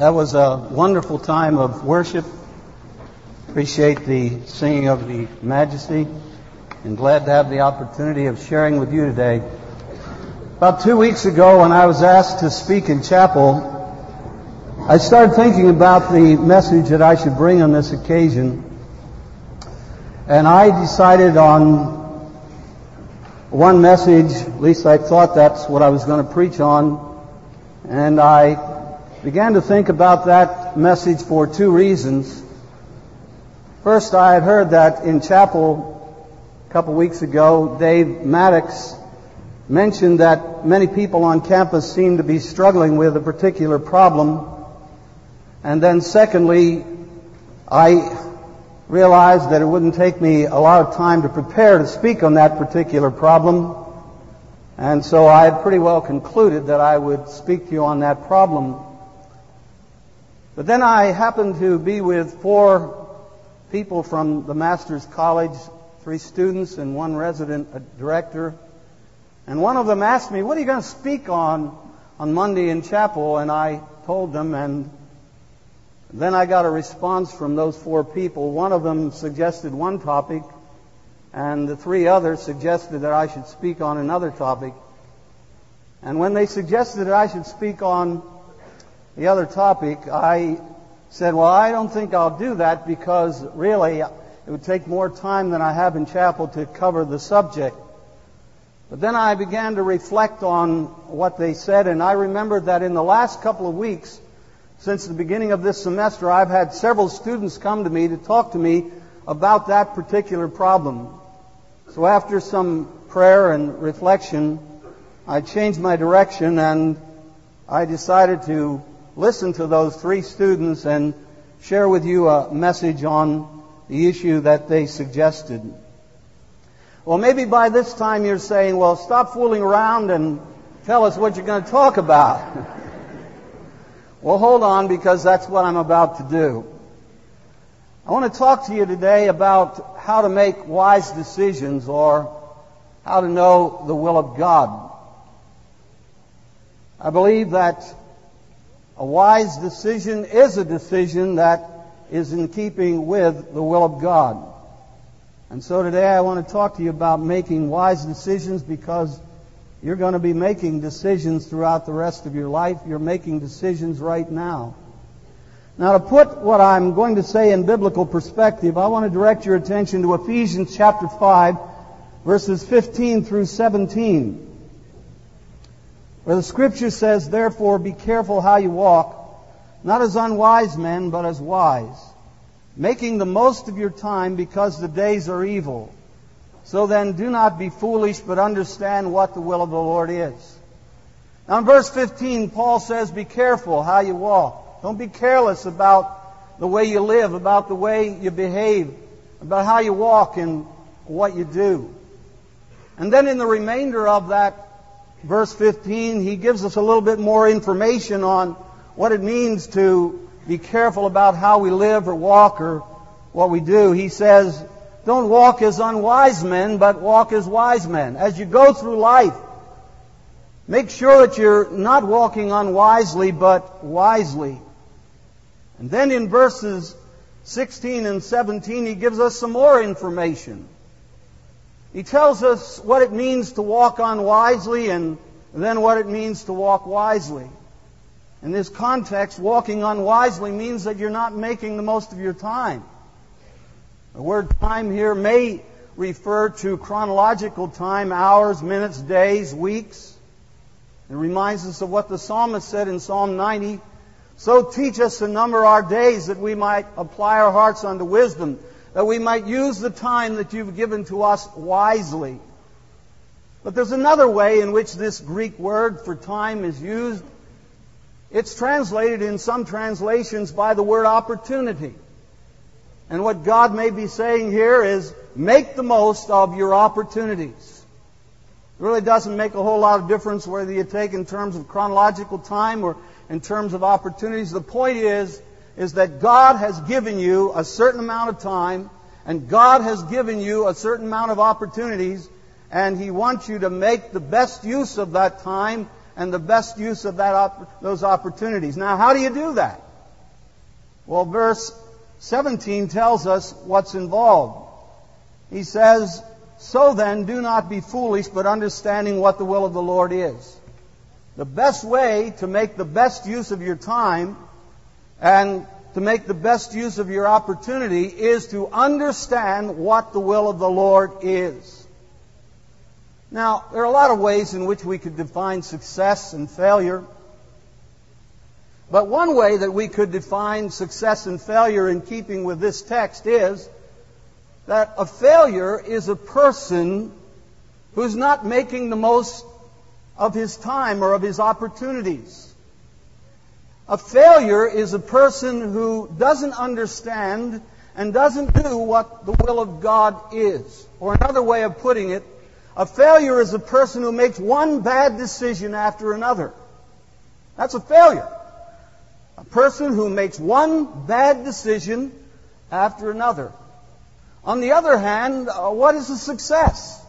That was a wonderful time of worship. Appreciate the singing of the Majesty and glad to have the opportunity of sharing with you today. About two weeks ago, when I was asked to speak in chapel, I started thinking about the message that I should bring on this occasion. And I decided on one message, at least I thought that's what I was going to preach on. And I began to think about that message for two reasons. First, I had heard that in chapel a couple weeks ago, Dave Maddox mentioned that many people on campus seem to be struggling with a particular problem. And then secondly, I realized that it wouldn't take me a lot of time to prepare to speak on that particular problem. And so I had pretty well concluded that I would speak to you on that problem. But then I happened to be with four people from the Master's College, three students and one resident director. And one of them asked me, what are you going to speak on on Monday in chapel? And I told them, and then I got a response from those four people. One of them suggested one topic, and the three others suggested that I should speak on another topic. And when they suggested that I should speak on the other topic, I said, well, I don't think I'll do that because really it would take more time than I have in chapel to cover the subject. But then I began to reflect on what they said, and I remembered that in the last couple of weeks, since the beginning of this semester, I've had several students come to me to talk to me about that particular problem. So after some prayer and reflection, I changed my direction and I decided to listen to those three students and share with you a message on the issue that they suggested. Well, maybe by this time you're saying, well, stop fooling around and tell us what you're going to talk about. well, hold on because that's what I'm about to do. I want to talk to you today about how to make wise decisions or how to know the will of God. I believe that a wise decision is a decision that is in keeping with the will of God. And so today I want to talk to you about making wise decisions because you're going to be making decisions throughout the rest of your life. You're making decisions right now. Now to put what I'm going to say in biblical perspective, I want to direct your attention to Ephesians chapter 5 verses 15 through 17 where the scripture says, Therefore be careful how you walk, not as unwise men, but as wise, making the most of your time because the days are evil. So then do not be foolish, but understand what the will of the Lord is. Now in verse 15, Paul says, Be careful how you walk. Don't be careless about the way you live, about the way you behave, about how you walk and what you do. And then in the remainder of that verse 15, he gives us a little bit more information on what it means to be careful about how we live or walk or what we do. He says, don't walk as unwise men, but walk as wise men. As you go through life, make sure that you're not walking unwisely, but wisely. And then in verses 16 and 17, he gives us some more information. He tells us what it means to walk unwisely and then what it means to walk wisely. In this context, walking unwisely means that you're not making the most of your time. The word time here may refer to chronological time, hours, minutes, days, weeks. It reminds us of what the psalmist said in Psalm 90. So teach us to number our days that we might apply our hearts unto wisdom that we might use the time that you've given to us wisely. But there's another way in which this Greek word for time is used. It's translated in some translations by the word opportunity. And what God may be saying here is make the most of your opportunities. It really doesn't make a whole lot of difference whether you take in terms of chronological time or in terms of opportunities. The point is, is that God has given you a certain amount of time and God has given you a certain amount of opportunities and He wants you to make the best use of that time and the best use of that op- those opportunities. Now, how do you do that? Well, verse 17 tells us what's involved. He says, So then, do not be foolish, but understanding what the will of the Lord is. The best way to make the best use of your time and to make the best use of your opportunity is to understand what the will of the Lord is. Now, there are a lot of ways in which we could define success and failure. But one way that we could define success and failure in keeping with this text is that a failure is a person who's not making the most of his time or of his opportunities. A failure is a person who doesn't understand and doesn't do what the will of God is. Or another way of putting it, a failure is a person who makes one bad decision after another. That's a failure. A person who makes one bad decision after another. On the other hand, uh, what is a success?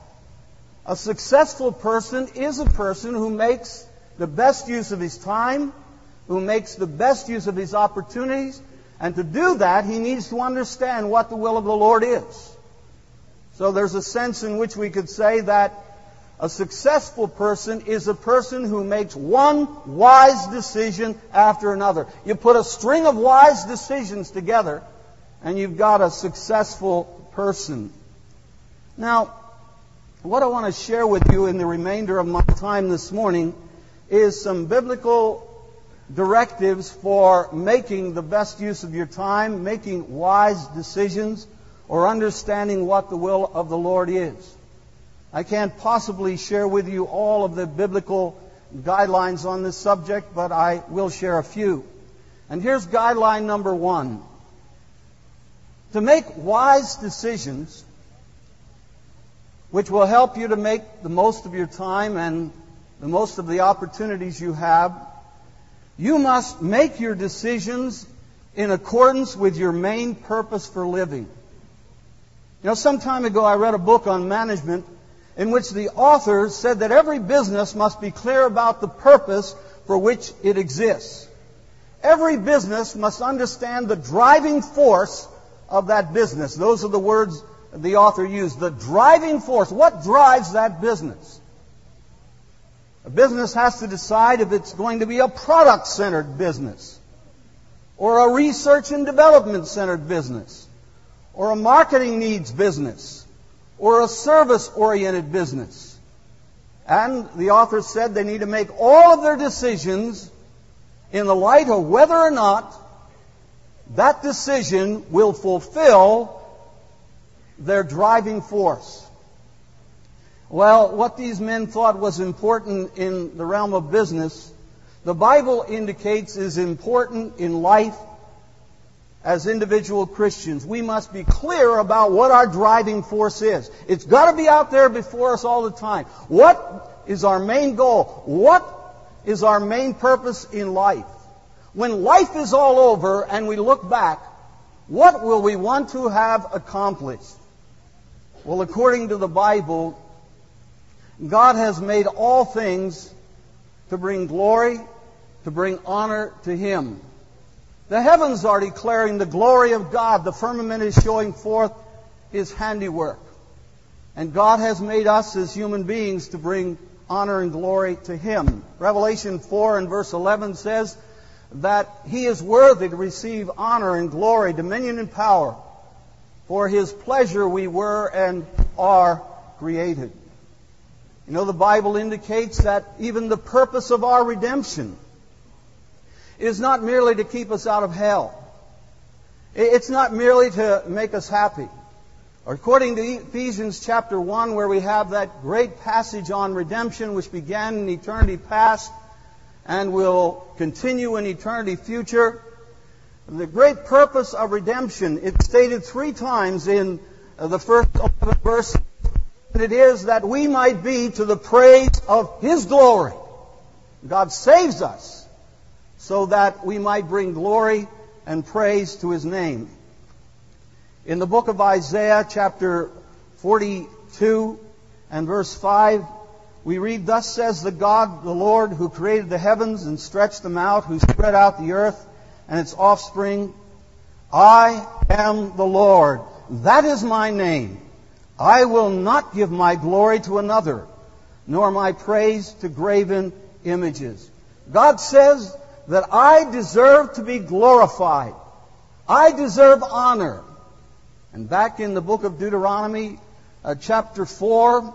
A successful person is a person who makes the best use of his time, who makes the best use of his opportunities, and to do that, he needs to understand what the will of the Lord is. So there's a sense in which we could say that a successful person is a person who makes one wise decision after another. You put a string of wise decisions together, and you've got a successful person. Now, what I want to share with you in the remainder of my time this morning is some biblical directives for making the best use of your time, making wise decisions, or understanding what the will of the Lord is. I can't possibly share with you all of the biblical guidelines on this subject, but I will share a few. And here's guideline number one. To make wise decisions, which will help you to make the most of your time and the most of the opportunities you have, you must make your decisions in accordance with your main purpose for living. You know, some time ago I read a book on management in which the author said that every business must be clear about the purpose for which it exists. Every business must understand the driving force of that business. Those are the words the author used. The driving force. What drives that business? A business has to decide if it's going to be a product centered business, or a research and development centered business, or a marketing needs business, or a service oriented business. And the author said they need to make all of their decisions in the light of whether or not that decision will fulfill their driving force. Well, what these men thought was important in the realm of business, the Bible indicates is important in life as individual Christians, we must be clear about what our driving force is. It's got to be out there before us all the time. What is our main goal? What is our main purpose in life? When life is all over and we look back, what will we want to have accomplished? Well, according to the Bible, God has made all things to bring glory, to bring honor to Him. The heavens are declaring the glory of God. The firmament is showing forth His handiwork. And God has made us as human beings to bring honor and glory to Him. Revelation 4 and verse 11 says that He is worthy to receive honor and glory, dominion and power. For His pleasure we were and are created. You know, the Bible indicates that even the purpose of our redemption is not merely to keep us out of hell. It's not merely to make us happy. According to Ephesians chapter 1, where we have that great passage on redemption which began in eternity past and will continue in eternity future, the great purpose of redemption, it's stated three times in uh, the first 11 verses, and it is that we might be to the praise of His glory. God saves us so that we might bring glory and praise to his name. In the book of Isaiah, chapter 42 and verse 5, we read, Thus says the God, the Lord, who created the heavens and stretched them out, who spread out the earth and its offspring, I am the Lord. That is my name. I will not give my glory to another, nor my praise to graven images. God says that I deserve to be glorified. I deserve honor. And back in the book of Deuteronomy, uh, chapter 4,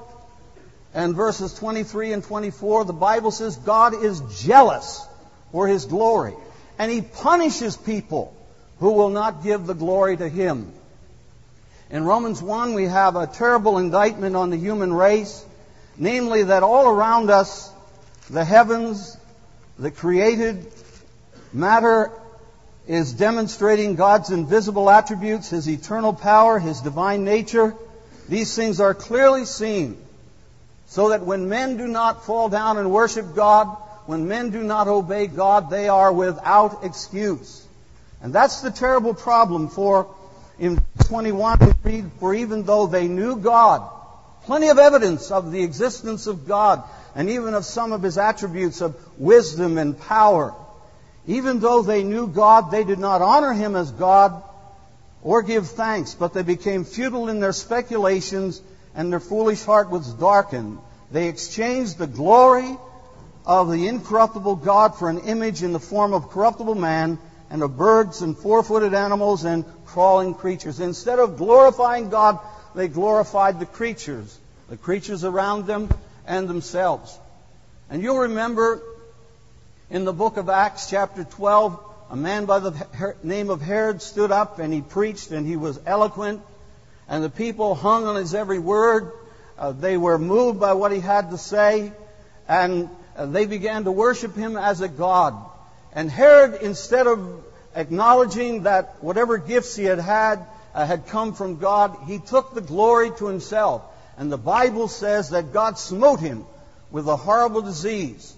and verses 23 and 24, the Bible says God is jealous for his glory. And he punishes people who will not give the glory to him. In Romans 1, we have a terrible indictment on the human race, namely that all around us, the heavens, the created matter is demonstrating God's invisible attributes, His eternal power, His divine nature. These things are clearly seen so that when men do not fall down and worship God, when men do not obey God, they are without excuse. And that's the terrible problem for in 21 we read, for even though they knew God, plenty of evidence of the existence of God and even of some of his attributes of wisdom and power. Even though they knew God, they did not honor him as God or give thanks, but they became futile in their speculations and their foolish heart was darkened. They exchanged the glory of the incorruptible God for an image in the form of corruptible man and of birds and four-footed animals and crawling creatures. Instead of glorifying God, they glorified the creatures, the creatures around them and themselves. And you'll remember in the book of Acts, chapter 12, a man by the name of Herod stood up and he preached and he was eloquent and the people hung on his every word. Uh, they were moved by what he had to say, and uh, they began to worship him as a god. And Herod, instead of acknowledging that whatever gifts he had had uh, had come from God, he took the glory to himself. And the Bible says that God smote him with a horrible disease.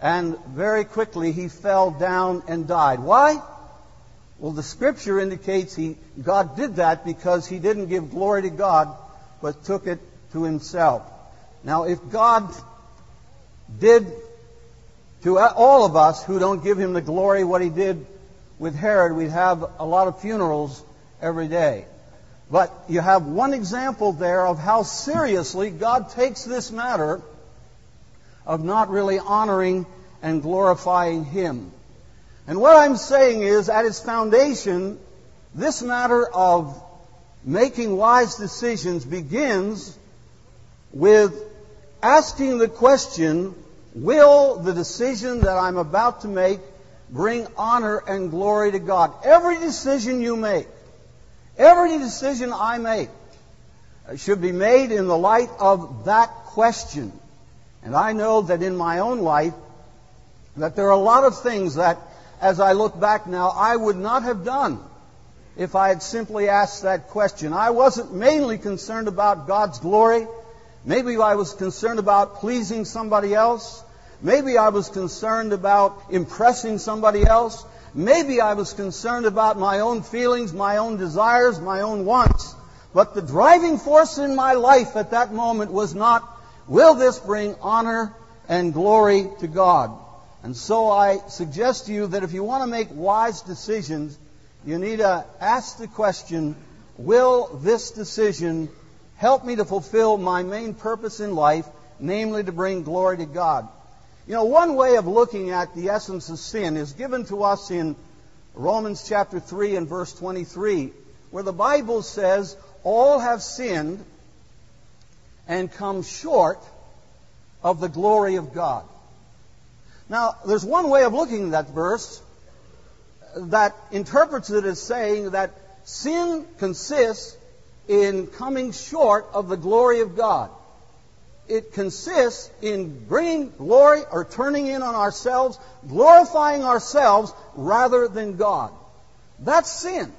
And very quickly he fell down and died. Why? Well, the scripture indicates he, God did that because he didn't give glory to God, but took it to himself. Now, if God did to all of us who don't give him the glory what he did with Herod, we'd have a lot of funerals every day. But you have one example there of how seriously God takes this matter of not really honoring and glorifying him. And what I'm saying is, at its foundation, this matter of making wise decisions begins with asking the question, will the decision that I'm about to make bring honor and glory to God? Every decision you make, every decision I make, uh, should be made in the light of that question. And I know that in my own life, that there are a lot of things that as I look back now, I would not have done if I had simply asked that question. I wasn't mainly concerned about God's glory. Maybe I was concerned about pleasing somebody else. Maybe I was concerned about impressing somebody else. Maybe I was concerned about my own feelings, my own desires, my own wants. But the driving force in my life at that moment was not, will this bring honor and glory to God? And so I suggest to you that if you want to make wise decisions, you need to ask the question, will this decision help me to fulfill my main purpose in life, namely to bring glory to God? You know, one way of looking at the essence of sin is given to us in Romans chapter 3 and verse 23, where the Bible says, all have sinned and come short of the glory of God. Now, there's one way of looking at that verse that interprets it as saying that sin consists in coming short of the glory of God. It consists in bringing glory or turning in on ourselves, glorifying ourselves rather than God. That's sin.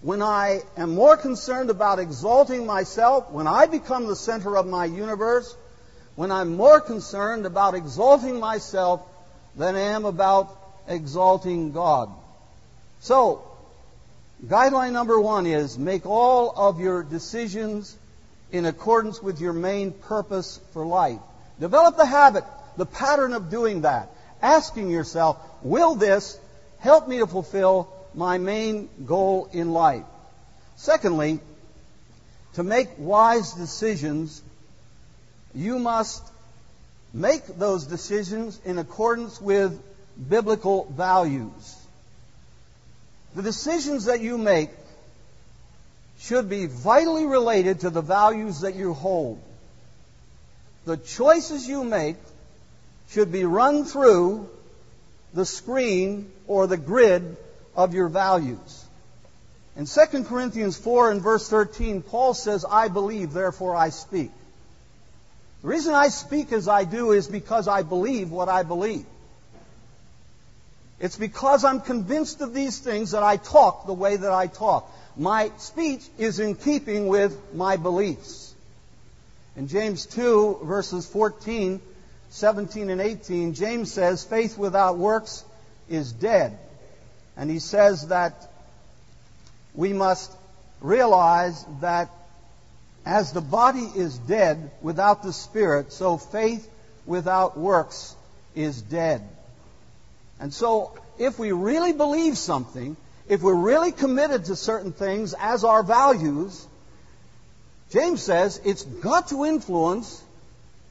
When I am more concerned about exalting myself, when I become the center of my universe, when I'm more concerned about exalting myself than I am about exalting God. So, guideline number one is make all of your decisions in accordance with your main purpose for life. Develop the habit, the pattern of doing that. Asking yourself, will this help me to fulfill my main goal in life. Secondly, to make wise decisions, you must make those decisions in accordance with biblical values. The decisions that you make should be vitally related to the values that you hold. The choices you make should be run through the screen or the grid of your values. In 2 Corinthians 4 and verse 13, Paul says, I believe, therefore I speak. The reason I speak as I do is because I believe what I believe. It's because I'm convinced of these things that I talk the way that I talk. My speech is in keeping with my beliefs. In James 2, verses 14, 17, and 18, James says, faith without works is dead. And he says that we must realize that as the body is dead without the spirit, so faith without works is dead. And so, if we really believe something, if we're really committed to certain things as our values, James says it's got to influence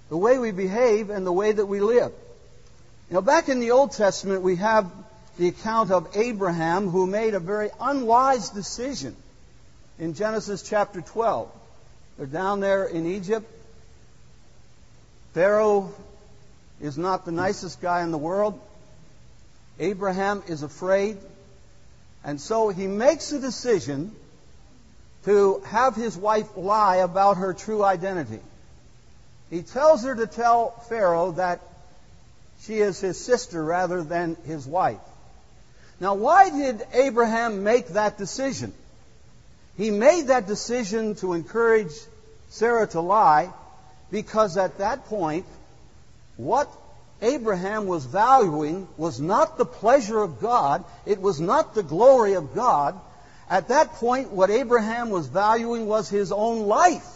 the way we behave and the way that we live. Know, back in the Old Testament, we have the account of Abraham who made a very unwise decision in Genesis chapter 12. They're down there in Egypt. Pharaoh is not the nicest guy in the world. Abraham is afraid. And so he makes a decision to have his wife lie about her true identity. He tells her to tell Pharaoh that she is his sister rather than his wife. Now, why did Abraham make that decision? He made that decision to encourage Sarah to lie because at that point, what Abraham was valuing was not the pleasure of God, it was not the glory of God. At that point, what Abraham was valuing was his own life,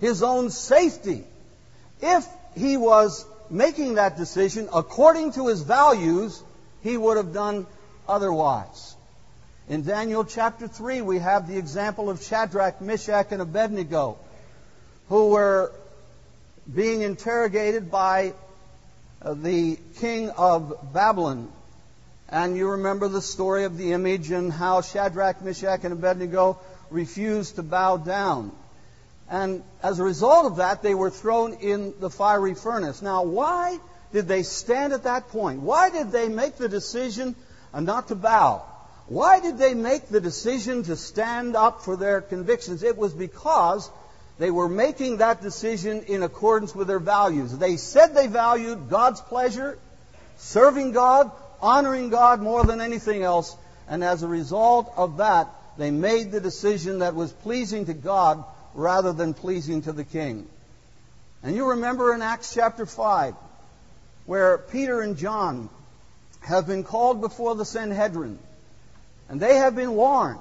his own safety. If he was making that decision according to his values, he would have done otherwise. In Daniel chapter 3, we have the example of Shadrach, Meshach, and Abednego, who were being interrogated by Uh, the king of Babylon. And you remember the story of the image and how Shadrach, Meshach, and Abednego refused to bow down. And as a result of that, they were thrown in the fiery furnace. Now, why did they stand at that point? Why did they make the decision uh, not to bow? Why did they make the decision to stand up for their convictions? It was because they were making that decision in accordance with their values. They said they valued God's pleasure, serving God, honoring God more than anything else, and as a result of that, they made the decision that was pleasing to God rather than pleasing to the king. And you remember in Acts chapter 5, where Peter and John have been called before the Sanhedrin, and they have been warned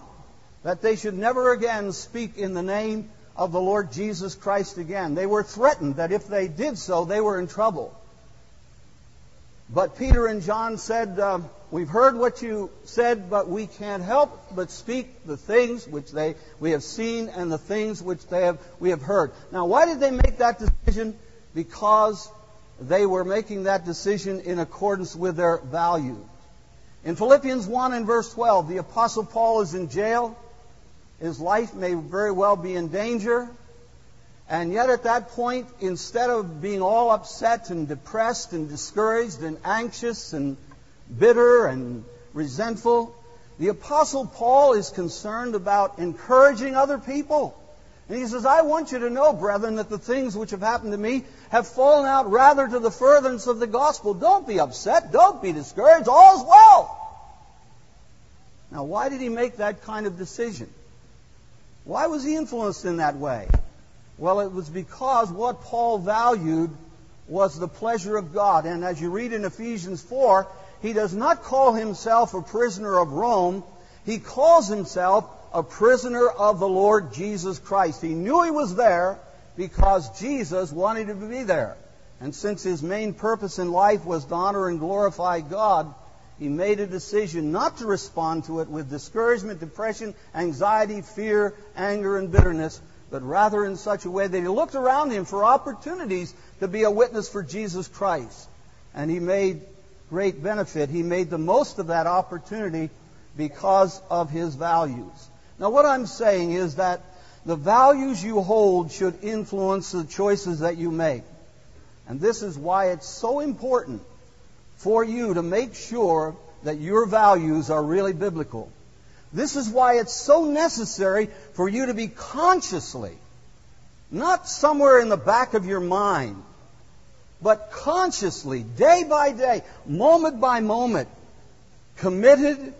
that they should never again speak in the name of the Lord Jesus Christ again. They were threatened that if they did so, they were in trouble. But Peter and John said, uh, We've heard what you said, but we can't help but speak the things which they we have seen and the things which they have we have heard. Now, why did they make that decision? Because they were making that decision in accordance with their values. In Philippians 1 and verse 12, the Apostle Paul is in jail. His life may very well be in danger. And yet, at that point, instead of being all upset and depressed and discouraged and anxious and bitter and resentful, the Apostle Paul is concerned about encouraging other people. And he says, I want you to know, brethren, that the things which have happened to me have fallen out rather to the furtherance of the gospel. Don't be upset. Don't be discouraged. All's well. Now, why did he make that kind of decision? Why was he influenced in that way? Well, it was because what Paul valued was the pleasure of God. And as you read in Ephesians 4, he does not call himself a prisoner of Rome. He calls himself a prisoner of the Lord Jesus Christ. He knew he was there because Jesus wanted him to be there. And since his main purpose in life was to honor and glorify God, he made a decision not to respond to it with discouragement, depression, anxiety, fear, anger, and bitterness, but rather in such a way that he looked around him for opportunities to be a witness for Jesus Christ. And he made great benefit. He made the most of that opportunity because of his values. Now, what I'm saying is that the values you hold should influence the choices that you make. And this is why it's so important for you to make sure that your values are really biblical. This is why it's so necessary for you to be consciously, not somewhere in the back of your mind, but consciously, day by day, moment by moment, committed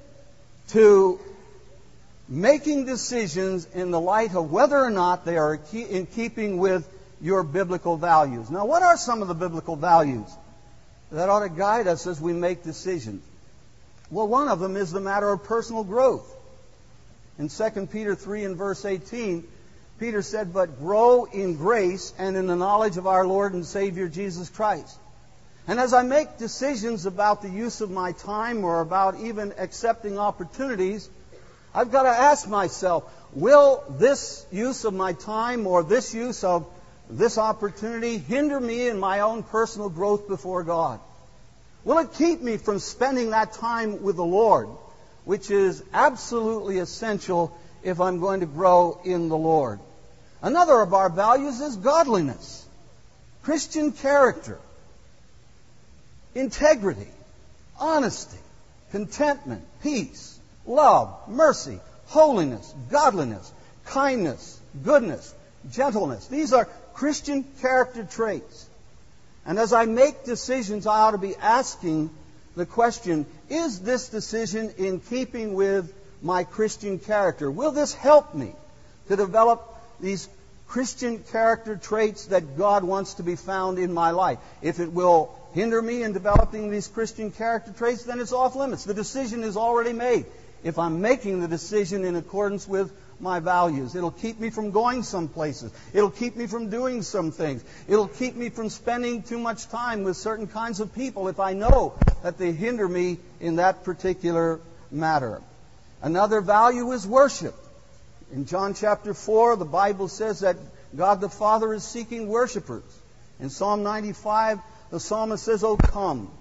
to making decisions in the light of whether or not they are in keeping with your biblical values. Now, what are some of the biblical values that ought to guide us as we make decisions? Well, one of them is the matter of personal growth. In 2 Peter 3 and verse 18, Peter said, But grow in grace and in the knowledge of our Lord and Savior Jesus Christ. And as I make decisions about the use of my time or about even accepting opportunities, I've got to ask myself, will this use of my time or this use of this opportunity hinder me in my own personal growth before God? Will it keep me from spending that time with the Lord, which is absolutely essential if I'm going to grow in the Lord? Another of our values is godliness, Christian character, integrity, honesty, contentment, peace, love, mercy, holiness, godliness, kindness, goodness, gentleness. These are Christian character traits. And as I make decisions, I ought to be asking the question, is this decision in keeping with my Christian character? Will this help me to develop these Christian character traits that God wants to be found in my life? If it will hinder me in developing these Christian character traits, then it's off limits. The decision is already made. If I'm making the decision in accordance with my values. It'll keep me from going some places. It'll keep me from doing some things. It'll keep me from spending too much time with certain kinds of people if I know that they hinder me in that particular matter. Another value is worship. In John chapter 4, the Bible says that God the Father is seeking worshipers. In Psalm 95, the psalmist says, Oh, come,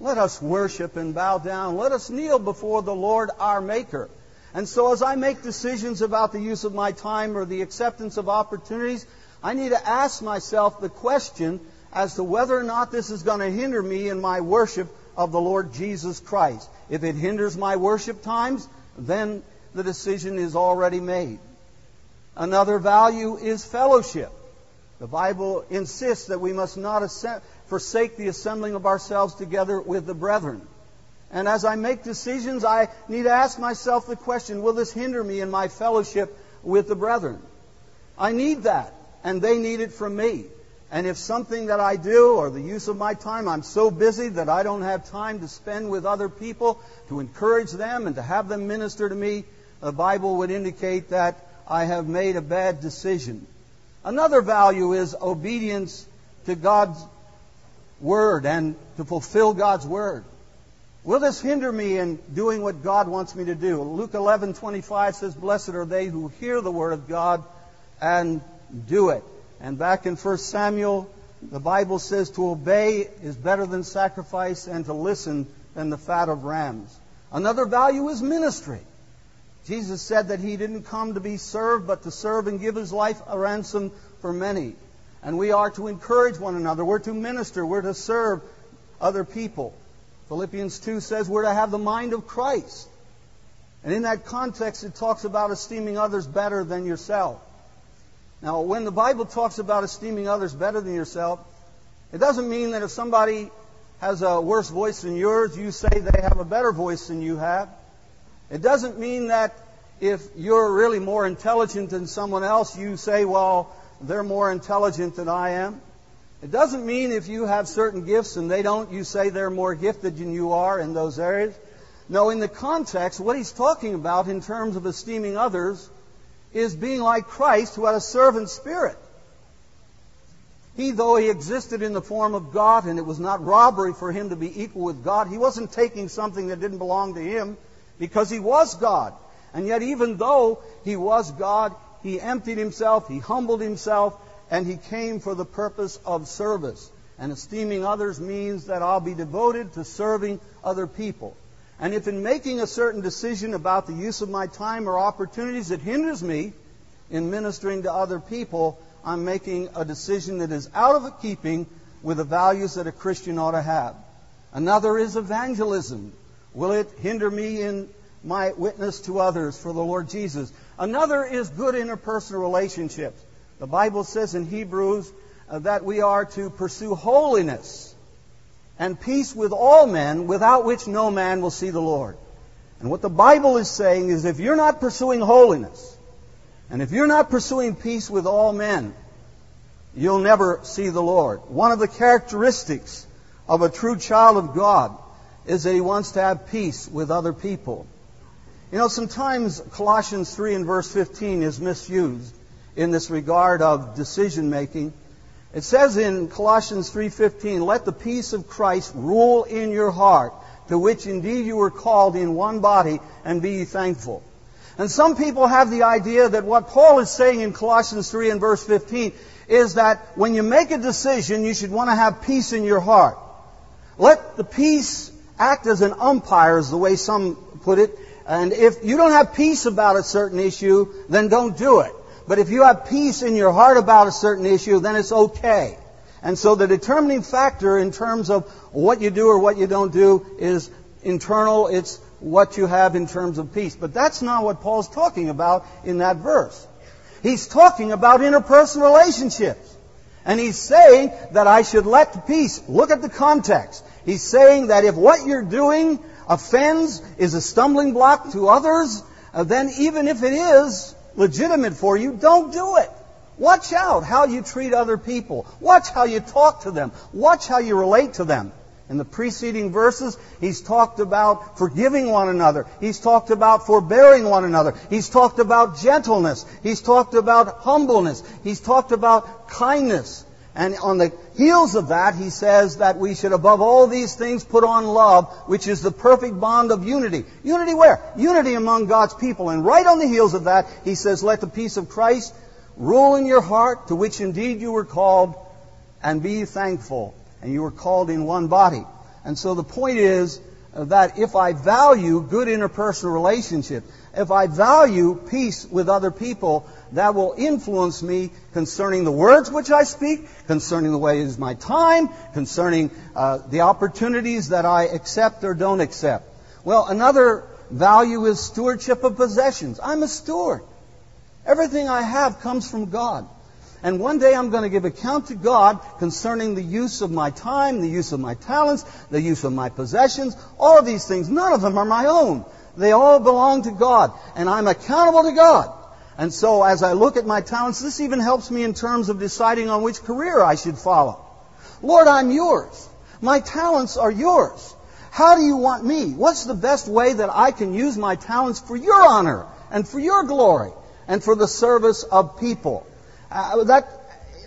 let us worship and bow down. Let us kneel before the Lord our Maker. And so as I make decisions about the use of my time or the acceptance of opportunities, I need to ask myself the question as to whether or not this is going to hinder me in my worship of the Lord Jesus Christ. If it hinders my worship times, then the decision is already made. Another value is fellowship. The Bible insists that we must not forsake the assembling of ourselves together with the brethren. And as I make decisions, I need to ask myself the question will this hinder me in my fellowship with the brethren? I need that, and they need it from me. And if something that I do or the use of my time, I'm so busy that I don't have time to spend with other people to encourage them and to have them minister to me, the Bible would indicate that I have made a bad decision. Another value is obedience to God's Word and to fulfill God's Word. Will this hinder me in doing what God wants me to do? Luke 11:25 says, "Blessed are they who hear the word of God and do it." And back in 1 Samuel, the Bible says to obey is better than sacrifice and to listen than the fat of rams. Another value is ministry. Jesus said that he didn't come to be served, but to serve and give his life a ransom for many. And we are to encourage one another. We're to minister. We're to serve other people. Philippians 2 says we're to have the mind of Christ. And in that context, it talks about esteeming others better than yourself. Now, when the Bible talks about esteeming others better than yourself, it doesn't mean that if somebody has a worse voice than yours, you say they have a better voice than you have. It doesn't mean that if you're really more intelligent than someone else, you say, well, they're more intelligent than I am. It doesn't mean if you have certain gifts and they don't, you say they're more gifted than you are in those areas. No, in the context, what he's talking about in terms of esteeming others is being like Christ who had a servant spirit. He, though he existed in the form of God, and it was not robbery for him to be equal with God, he wasn't taking something that didn't belong to him because he was God. And yet, even though he was God, he emptied himself, he humbled himself, and he came for the purpose of service. And esteeming others means that I'll be devoted to serving other people. And if in making a certain decision about the use of my time or opportunities it hinders me in ministering to other people, I'm making a decision that is out of keeping with the values that a Christian ought to have. Another is evangelism. Will it hinder me in my witness to others for the Lord Jesus? Another is good interpersonal relationships. The Bible says in Hebrews uh, that we are to pursue holiness and peace with all men, without which no man will see the Lord. And what the Bible is saying is if you're not pursuing holiness, and if you're not pursuing peace with all men, you'll never see the Lord. One of the characteristics of a true child of God is that he wants to have peace with other people. You know, sometimes Colossians 3 and verse 15 is misused in this regard of decision making. It says in Colossians 3:15, "Let the peace of Christ rule in your heart, to which indeed you were called in one body, and be thankful." And some people have the idea that what Paul is saying in Colossians 3 and verse 15 is that when you make a decision, you should want to have peace in your heart. Let the peace act as an umpire, is the way some put it. And if you don't have peace about a certain issue, then don't do it. But if you have peace in your heart about a certain issue, then it's okay. And so the determining factor in terms of what you do or what you don't do is internal. It's what you have in terms of peace. But that's not what Paul's talking about in that verse. He's talking about interpersonal relationships. And he's saying that I should let peace. Look at the context. He's saying that if what you're doing offends, is a stumbling block to others, uh, then even if it is, legitimate for you, don't do it. Watch out how you treat other people. Watch how you talk to them. Watch how you relate to them. In the preceding verses, he's talked about forgiving one another. He's talked about forbearing one another. He's talked about gentleness. He's talked about humbleness. He's talked about kindness. And on the heels of that, he says that we should above all these things put on love, which is the perfect bond of unity. Unity where? Unity among God's people. And right on the heels of that, he says, let the peace of Christ rule in your heart, to which indeed you were called, and be thankful. And you were called in one body. And so the point is that if I value good interpersonal relationship, if I value peace with other people, that will influence me concerning the words which I speak, concerning the way is my time, concerning uh, the opportunities that I accept or don't accept. Well, another value is stewardship of possessions. I'm a steward. Everything I have comes from God. And one day I'm going to give account to God concerning the use of my time, the use of my talents, the use of my possessions, all of these things. None of them are my own. They all belong to God. And I'm accountable to God. And so as I look at my talents, this even helps me in terms of deciding on which career I should follow. Lord, I'm yours. My talents are yours. How do you want me? What's the best way that I can use my talents for your honor and for your glory and for the service of people? Uh, that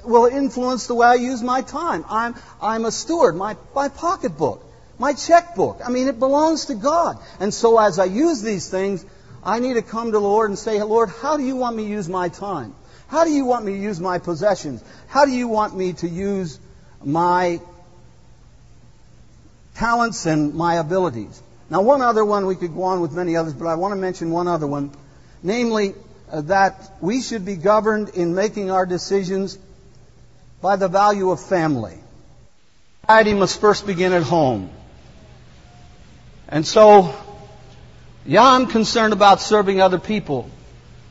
will influence the way I use my time. I'm, I'm a steward. My, my pocketbook, my checkbook. I mean, it belongs to God. And so as I use these things, I need to come to the Lord and say, Lord, how do you want me to use my time? How do you want me to use my possessions? How do you want me to use my talents and my abilities? Now, one other one, we could go on with many others, but I want to mention one other one. Namely, uh, that we should be governed in making our decisions by the value of family. Society must first begin at home. And so, yeah, I'm concerned about serving other people,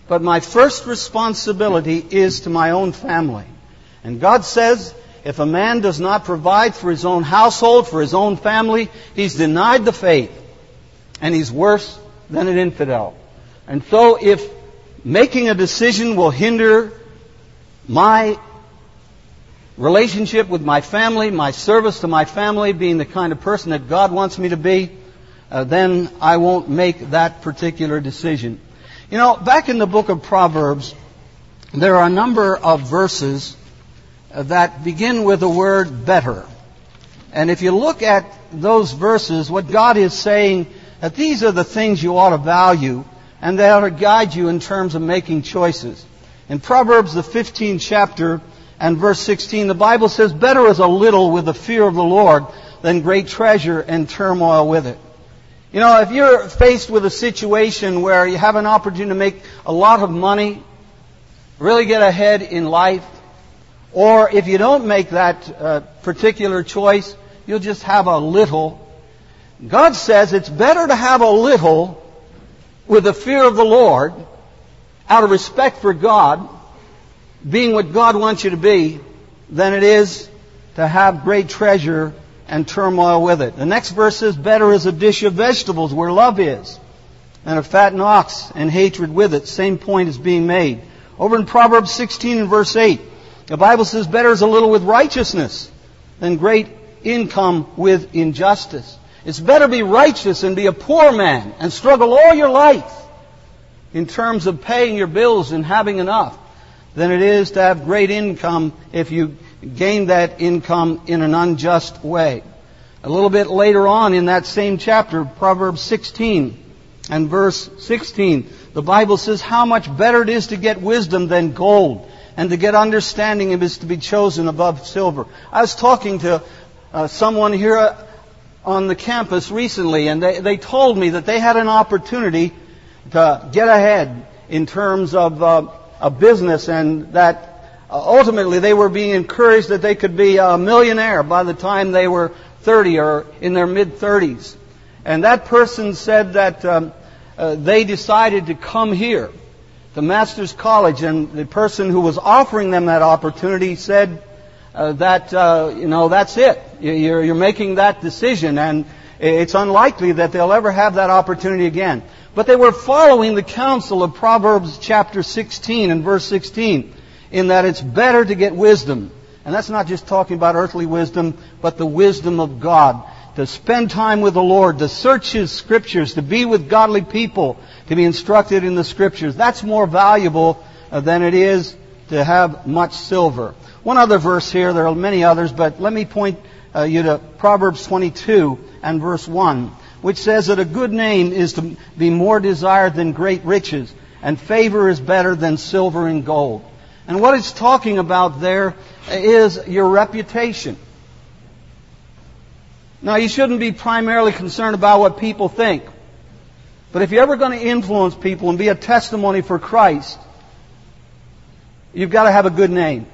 but my first responsibility is to my own family. And God says, if a man does not provide for his own household, for his own family, he's denied the faith. And he's worse than an infidel. And so if making a decision will hinder my relationship with my family, my service to my family, being the kind of person that God wants me to be, uh, then I won't make that particular decision. You know, back in the book of Proverbs, there are a number of verses that begin with the word better. And if you look at those verses, what God is saying, that these are the things you ought to value and they ought to guide you in terms of making choices. In Proverbs, the 15th chapter and verse 16, the Bible says, better is a little with the fear of the Lord than great treasure and turmoil with it. You know, if you're faced with a situation where you have an opportunity to make a lot of money, really get ahead in life, or if you don't make that uh, particular choice, you'll just have a little. God says it's better to have a little with the fear of the Lord, out of respect for God, being what God wants you to be, than it is to have great treasure and turmoil with it. The next verse says, better is a dish of vegetables where love is, and a fat ox and hatred with it. Same point is being made. Over in Proverbs 16 and verse 8, the Bible says, better is a little with righteousness than great income with injustice. It's better be righteous and be a poor man and struggle all your life in terms of paying your bills and having enough than it is to have great income if you gain that income in an unjust way. A little bit later on in that same chapter, Proverbs 16 and verse 16, the Bible says how much better it is to get wisdom than gold and to get understanding is to be chosen above silver. I was talking to uh, someone here on the campus recently and they, they told me that they had an opportunity to get ahead in terms of uh, a business and that uh, ultimately, they were being encouraged that they could be a millionaire by the time they were 30 or in their mid 30s. And that person said that um, uh, they decided to come here, to Master's College, and the person who was offering them that opportunity said uh, that, uh, you know, that's it. You're, you're making that decision, and it's unlikely that they'll ever have that opportunity again. But they were following the counsel of Proverbs chapter 16 and verse 16 in that it's better to get wisdom. And that's not just talking about earthly wisdom, but the wisdom of God. To spend time with the Lord, to search His Scriptures, to be with godly people, to be instructed in the Scriptures. That's more valuable uh, than it is to have much silver. One other verse here, there are many others, but let me point uh, you to Proverbs 22 and verse 1, which says that a good name is to be more desired than great riches, and favor is better than silver and gold. And what it's talking about there is your reputation. Now, you shouldn't be primarily concerned about what people think. But if you're ever going to influence people and be a testimony for Christ, you've got to have a good name.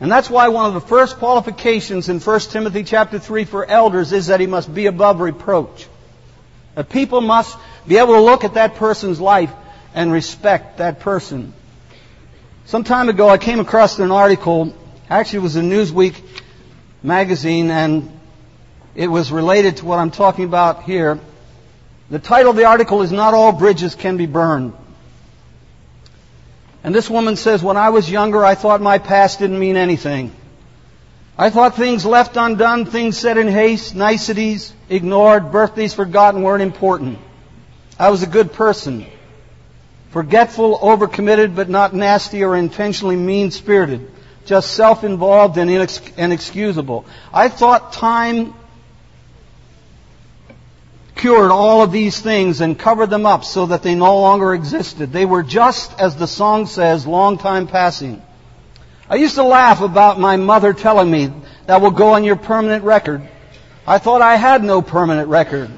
And that's why one of the first qualifications in 1 Timothy chapter 3 for elders is that he must be above reproach. That people must be able to look at that person's life and respect that person. Some time ago, I came across an article. Actually, it was a Newsweek magazine, and it was related to what I'm talking about here. The title of the article is Not All Bridges Can Be Burned. And this woman says, When I was younger, I thought my past didn't mean anything. I thought things left undone, things said in haste, niceties ignored, birthdays forgotten weren't important. I was a good person. Forgetful, overcommitted, but not nasty or intentionally mean spirited. Just self involved and inexcusable. I thought time cured all of these things and covered them up so that they no longer existed. They were just, as the song says, long time passing. I used to laugh about my mother telling me that will go on your permanent record. I thought I had no permanent record.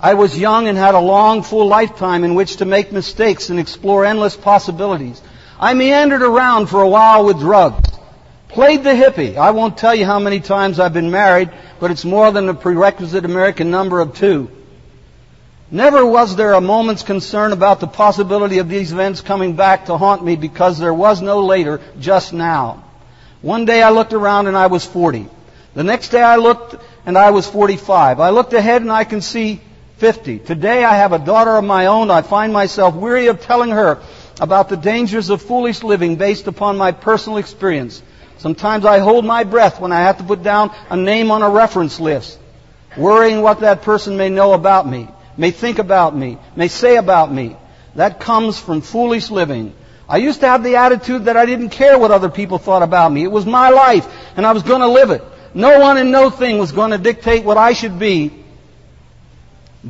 I was young and had a long, full lifetime in which to make mistakes and explore endless possibilities. I meandered around for a while with drugs. Played the hippie. I won't tell you how many times I've been married, but it's more than the prerequisite American number of two. Never was there a moment's concern about the possibility of these events coming back to haunt me because there was no later, just now. One day I looked around and I was 40. The next day I looked and I was 45. I looked ahead and I can see 50. Today I have a daughter of my own. I find myself weary of telling her about the dangers of foolish living based upon my personal experience. Sometimes I hold my breath when I have to put down a name on a reference list, worrying what that person may know about me, may think about me, may say about me. That comes from foolish living. I used to have the attitude that I didn't care what other people thought about me. It was my life, and I was going to live it. No one and no thing was going to dictate what I should be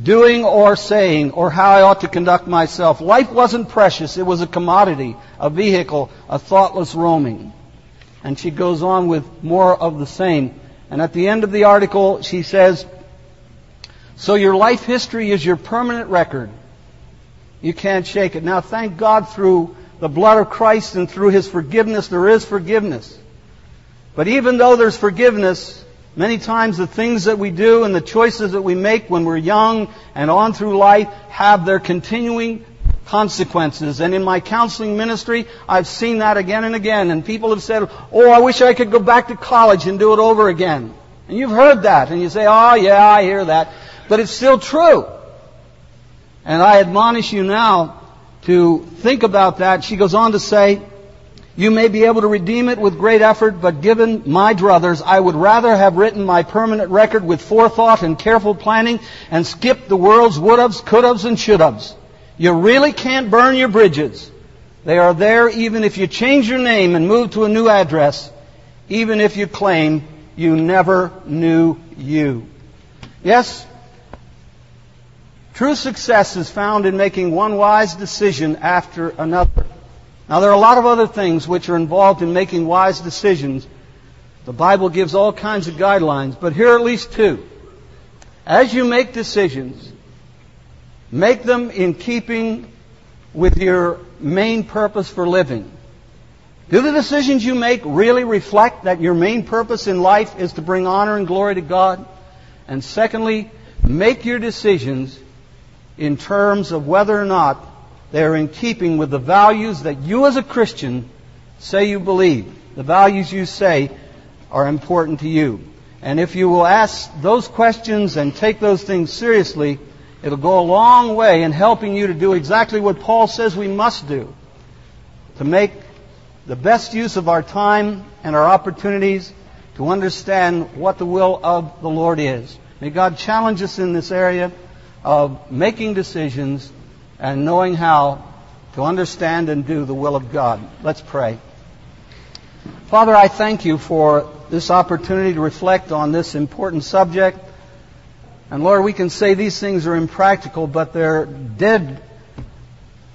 doing or saying or how I ought to conduct myself. Life wasn't precious. It was a commodity, a vehicle, a thoughtless roaming. And she goes on with more of the same. And at the end of the article, she says, So your life history is your permanent record. You can't shake it. Now, thank God through the blood of Christ and through His forgiveness, there is forgiveness. But even though there's forgiveness, many times the things that we do and the choices that we make when we're young and on through life have their continuing consequences. And in my counseling ministry, I've seen that again and again. And people have said, Oh, I wish I could go back to college and do it over again. And you've heard that. And you say, Oh, yeah, I hear that. But it's still true. And I admonish you now to think about that. She goes on to say, you may be able to redeem it with great effort, but given my druthers, I would rather have written my permanent record with forethought and careful planning and skipped the world's would-haves, could-haves, and should-haves. You really can't burn your bridges. They are there even if you change your name and move to a new address, even if you claim you never knew you. Yes, True success is found in making one wise decision after another. Now, there are a lot of other things which are involved in making wise decisions. The Bible gives all kinds of guidelines, but here are at least two. As you make decisions, make them in keeping with your main purpose for living. Do the decisions you make really reflect that your main purpose in life is to bring honor and glory to God? And secondly, make your decisions in terms of whether or not they are in keeping with the values that you as a Christian say you believe. The values you say are important to you. And if you will ask those questions and take those things seriously, it'll go a long way in helping you to do exactly what Paul says we must do. To make the best use of our time and our opportunities to understand what the will of the Lord is. May God challenge us in this area of making decisions and knowing how to understand and do the will of God. Let's pray. Father, I thank you for this opportunity to reflect on this important subject. And Lord, we can say these things are impractical, but they're dead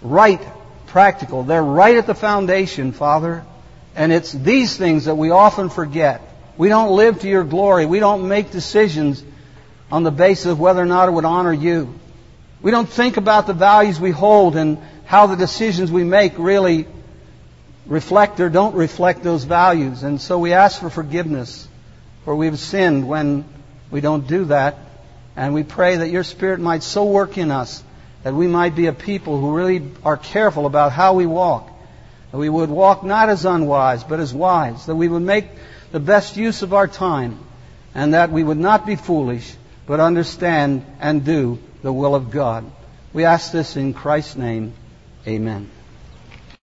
right practical. They're right at the foundation, Father. And it's these things that we often forget. We don't live to your glory. We don't make decisions on the basis of whether or not it would honor you. We don't think about the values we hold and how the decisions we make really reflect or don't reflect those values. And so we ask for forgiveness, for we've sinned when we don't do that. And we pray that your Spirit might so work in us that we might be a people who really are careful about how we walk. That we would walk not as unwise, but as wise. That we would make the best use of our time. And that we would not be foolish, but understand and do the will of God. We ask this in Christ's name. Amen.